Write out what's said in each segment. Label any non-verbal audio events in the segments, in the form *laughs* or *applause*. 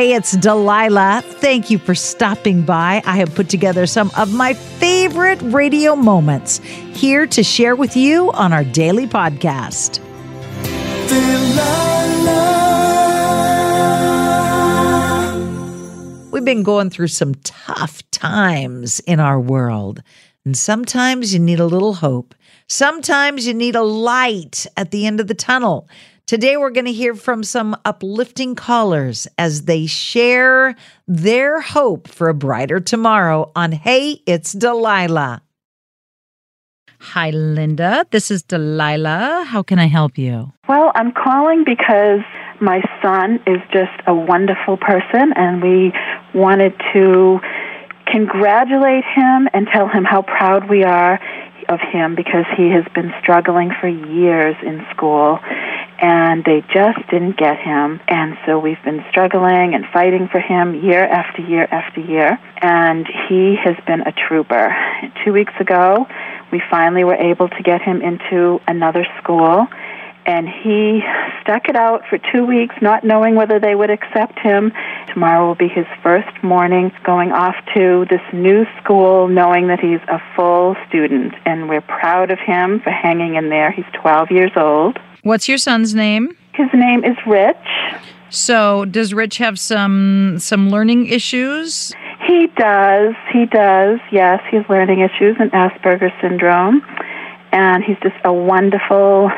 Hey, it's Delilah. Thank you for stopping by. I have put together some of my favorite radio moments here to share with you on our daily podcast. We've been going through some tough times in our world. And sometimes you need a little hope. Sometimes you need a light at the end of the tunnel. Today, we're going to hear from some uplifting callers as they share their hope for a brighter tomorrow on Hey, It's Delilah. Hi, Linda. This is Delilah. How can I help you? Well, I'm calling because my son is just a wonderful person, and we wanted to congratulate him and tell him how proud we are of him because he has been struggling for years in school and they just didn't get him. And so we've been struggling and fighting for him year after year after year. And he has been a trooper. Two weeks ago, we finally were able to get him into another school and he stuck it out for two weeks, not knowing whether they would accept him. Tomorrow will be his first morning going off to this new school, knowing that he's a full student, and we're proud of him for hanging in there. He's 12 years old. What's your son's name? His name is Rich. So, does Rich have some some learning issues? He does. He does. Yes, he has learning issues and Asperger's syndrome and he's just a wonderful,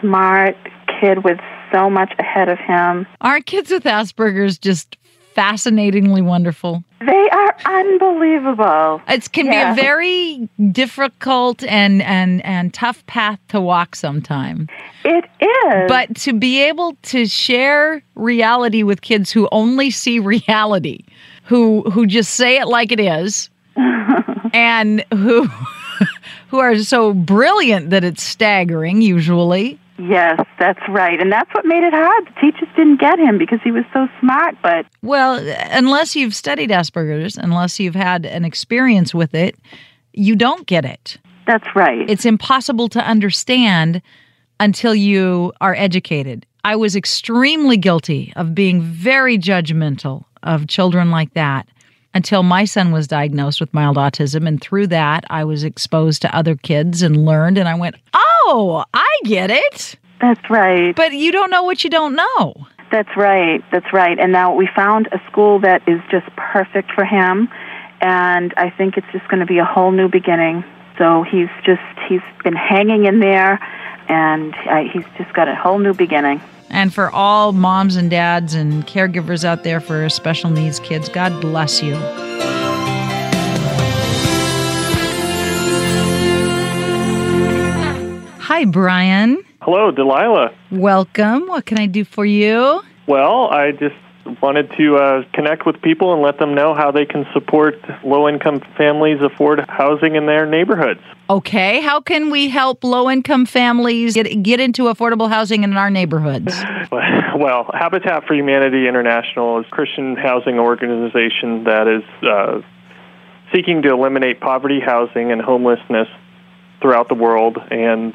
smart kid with so much ahead of him. Aren't kids with Asperger's just fascinatingly wonderful? They are unbelievable. It can yeah. be a very difficult and, and, and tough path to walk sometime. It is. But to be able to share reality with kids who only see reality, who who just say it like it is, *laughs* and who *laughs* who are so brilliant that it's staggering usually. Yes, that's right. And that's what made it hard. The teachers didn't get him because he was so smart, but Well, unless you've studied Asperger's, unless you've had an experience with it, you don't get it. That's right. It's impossible to understand until you are educated. I was extremely guilty of being very judgmental of children like that until my son was diagnosed with mild autism. And through that, I was exposed to other kids and learned. And I went, oh, I get it. That's right. But you don't know what you don't know. That's right. That's right. And now we found a school that is just perfect for him. And I think it's just going to be a whole new beginning. So he's just, he's been hanging in there and uh, he's just got a whole new beginning. And for all moms and dads and caregivers out there for special needs kids, God bless you. Hi, Brian. Hello, Delilah. Welcome. What can I do for you? Well, I just wanted to uh, connect with people and let them know how they can support low income families afford housing in their neighborhoods. Okay, how can we help low income families get, get into affordable housing in our neighborhoods? *laughs* Well, Habitat for Humanity International is a Christian housing organization that is uh, seeking to eliminate poverty, housing, and homelessness throughout the world and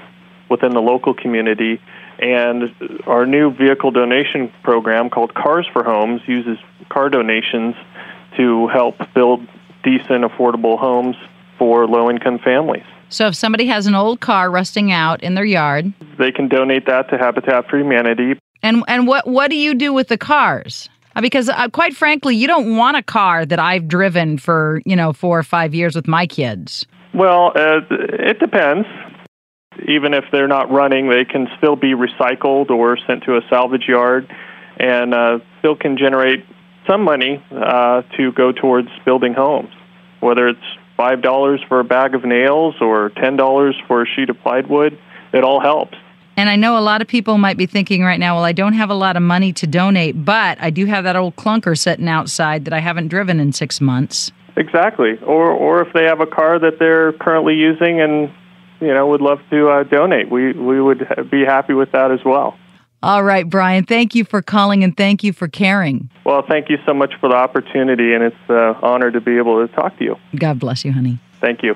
within the local community and our new vehicle donation program called Cars for Homes uses car donations to help build decent, affordable homes for low income families. So if somebody has an old car rusting out in their yard, they can donate that to Habitat for Humanity. And and what what do you do with the cars? Uh, because uh, quite frankly, you don't want a car that I've driven for, you know, 4 or 5 years with my kids. Well, uh, it depends even if they're not running, they can still be recycled or sent to a salvage yard, and uh, still can generate some money uh, to go towards building homes. Whether it's five dollars for a bag of nails or ten dollars for a sheet of plywood, it all helps. And I know a lot of people might be thinking right now, well, I don't have a lot of money to donate, but I do have that old clunker sitting outside that I haven't driven in six months. Exactly. Or or if they have a car that they're currently using and you know would love to uh, donate. We we would be happy with that as well. All right, Brian. Thank you for calling and thank you for caring. Well, thank you so much for the opportunity, and it's an honor to be able to talk to you. God bless you, honey. Thank you.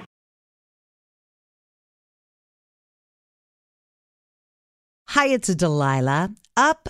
Hi, it's Delilah. Up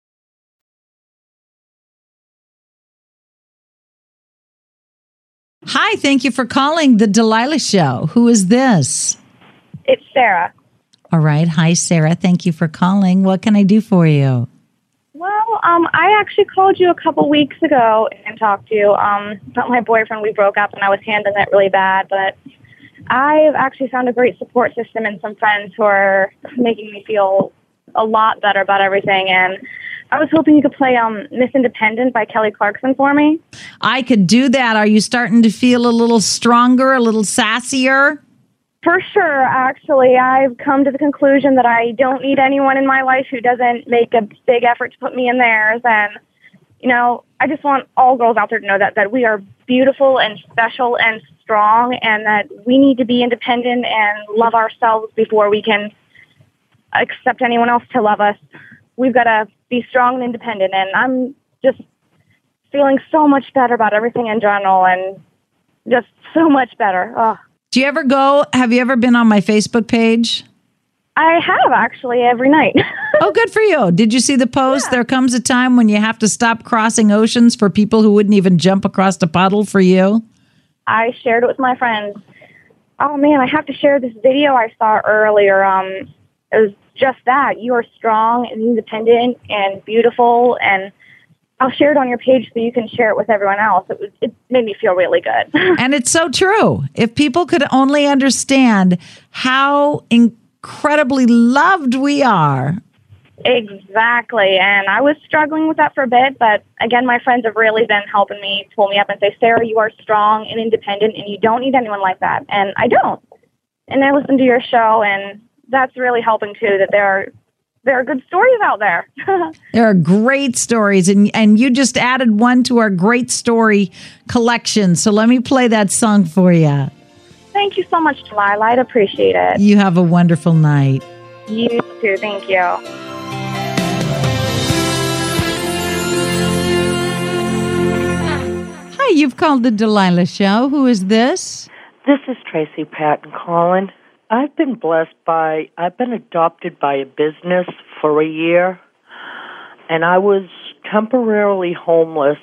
Hi, thank you for calling the Delilah Show. Who is this? It's Sarah. All right. Hi, Sarah. Thank you for calling. What can I do for you? Well, um, I actually called you a couple weeks ago and talked to you um, about my boyfriend. We broke up and I was handling it really bad, but I've actually found a great support system and some friends who are making me feel a lot better about everything. And I was hoping you could play um, Miss Independent by Kelly Clarkson for me. I could do that. Are you starting to feel a little stronger, a little sassier? For sure, actually, I've come to the conclusion that I don't need anyone in my life who doesn't make a big effort to put me in theirs. And, you know, I just want all girls out there to know that, that we are beautiful and special and strong and that we need to be independent and love ourselves before we can accept anyone else to love us. We've got to be strong and independent. And I'm just feeling so much better about everything in general and just so much better. Oh. Do you ever go? Have you ever been on my Facebook page? I have actually every night. *laughs* oh, good for you. Did you see the post? Yeah. There comes a time when you have to stop crossing oceans for people who wouldn't even jump across a puddle for you. I shared it with my friends. Oh man, I have to share this video I saw earlier. Um, it was just that. You are strong and independent and beautiful and I'll share it on your page so you can share it with everyone else. It, was, it made me feel really good. *laughs* and it's so true. If people could only understand how incredibly loved we are. Exactly. And I was struggling with that for a bit, but again, my friends have really been helping me pull me up and say, Sarah, you are strong and independent and you don't need anyone like that. And I don't. And I listen to your show and that's really helping too, that there are there are good stories out there. *laughs* there are great stories, and and you just added one to our great story collection. So let me play that song for you. Thank you so much, Delilah. I'd appreciate it. You have a wonderful night. You too. Thank you. Hi, you've called the Delilah Show. Who is this? This is Tracy Patton calling. I've been blessed by, I've been adopted by a business for a year, and I was temporarily homeless,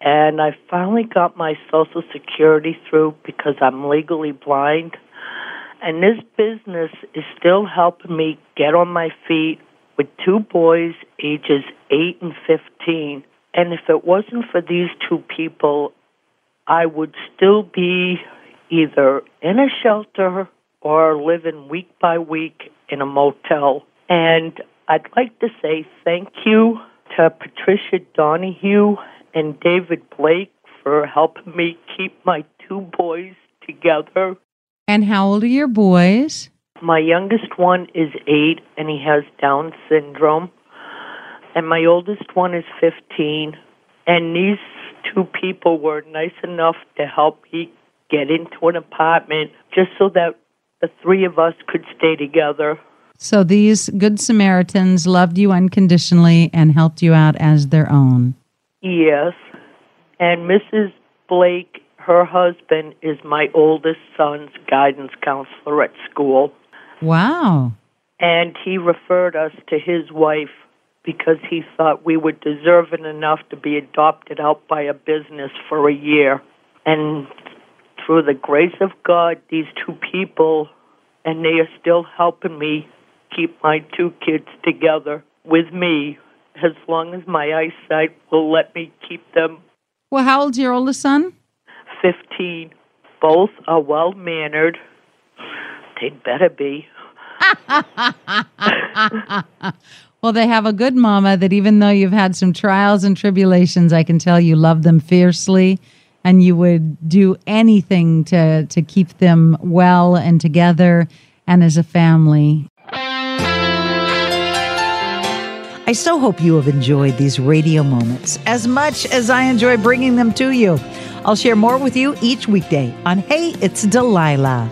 and I finally got my Social Security through because I'm legally blind. And this business is still helping me get on my feet with two boys, ages 8 and 15. And if it wasn't for these two people, I would still be either in a shelter or living week by week in a motel. And I'd like to say thank you to Patricia Donahue and David Blake for helping me keep my two boys together. And how old are your boys? My youngest one is eight and he has Down syndrome. And my oldest one is 15. And these two people were nice enough to help me get into an apartment just so that the three of us could stay together. So these good Samaritans loved you unconditionally and helped you out as their own. Yes. And Mrs. Blake, her husband, is my oldest son's guidance counselor at school. Wow. And he referred us to his wife because he thought we were deserving enough to be adopted out by a business for a year. And through the grace of God, these two people, and they are still helping me keep my two kids together with me as long as my eyesight will let me keep them Well, how old's your oldest son? 15. Both are well mannered. They'd better be. *laughs* Well, they have a good mama that even though you've had some trials and tribulations, I can tell you love them fiercely and you would do anything to, to keep them well and together and as a family. I so hope you have enjoyed these radio moments as much as I enjoy bringing them to you. I'll share more with you each weekday on Hey, It's Delilah.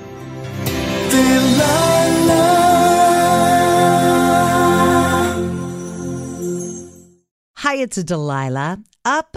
Delilah. Hi, it's Delilah. Up